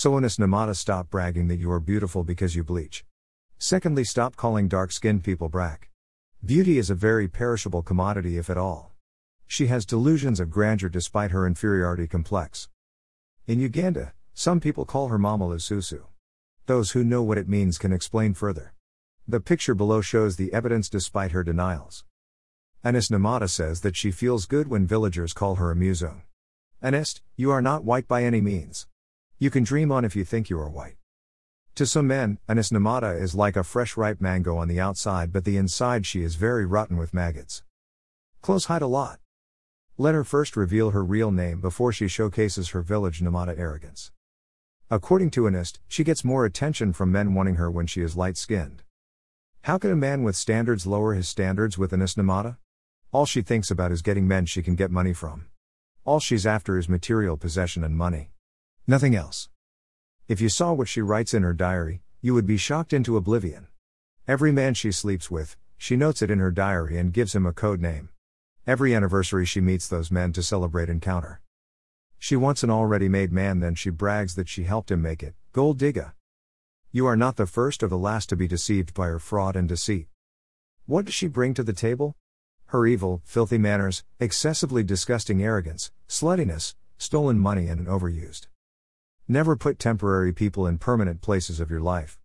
So Anis Namata stop bragging that you are beautiful because you bleach. Secondly, stop calling dark skinned people brack. Beauty is a very perishable commodity, if at all. She has delusions of grandeur despite her inferiority complex. In Uganda, some people call her Mama Lususu. Those who know what it means can explain further. The picture below shows the evidence despite her denials. Anis Namata says that she feels good when villagers call her a musung. Anist, you are not white by any means. You can dream on if you think you are white. To some men, Anis Namata is like a fresh ripe mango on the outside, but the inside she is very rotten with maggots. Close hide a lot. Let her first reveal her real name before she showcases her village Namata arrogance. According to Anist, she gets more attention from men wanting her when she is light skinned. How can a man with standards lower his standards with Anist Namata? All she thinks about is getting men she can get money from. All she's after is material possession and money. Nothing else. If you saw what she writes in her diary, you would be shocked into oblivion. Every man she sleeps with, she notes it in her diary and gives him a code name. Every anniversary she meets those men to celebrate encounter. She wants an already made man, then she brags that she helped him make it. Gold digger. You are not the first or the last to be deceived by her fraud and deceit. What does she bring to the table? Her evil, filthy manners, excessively disgusting arrogance, sluttiness, stolen money, and an overused. Never put temporary people in permanent places of your life.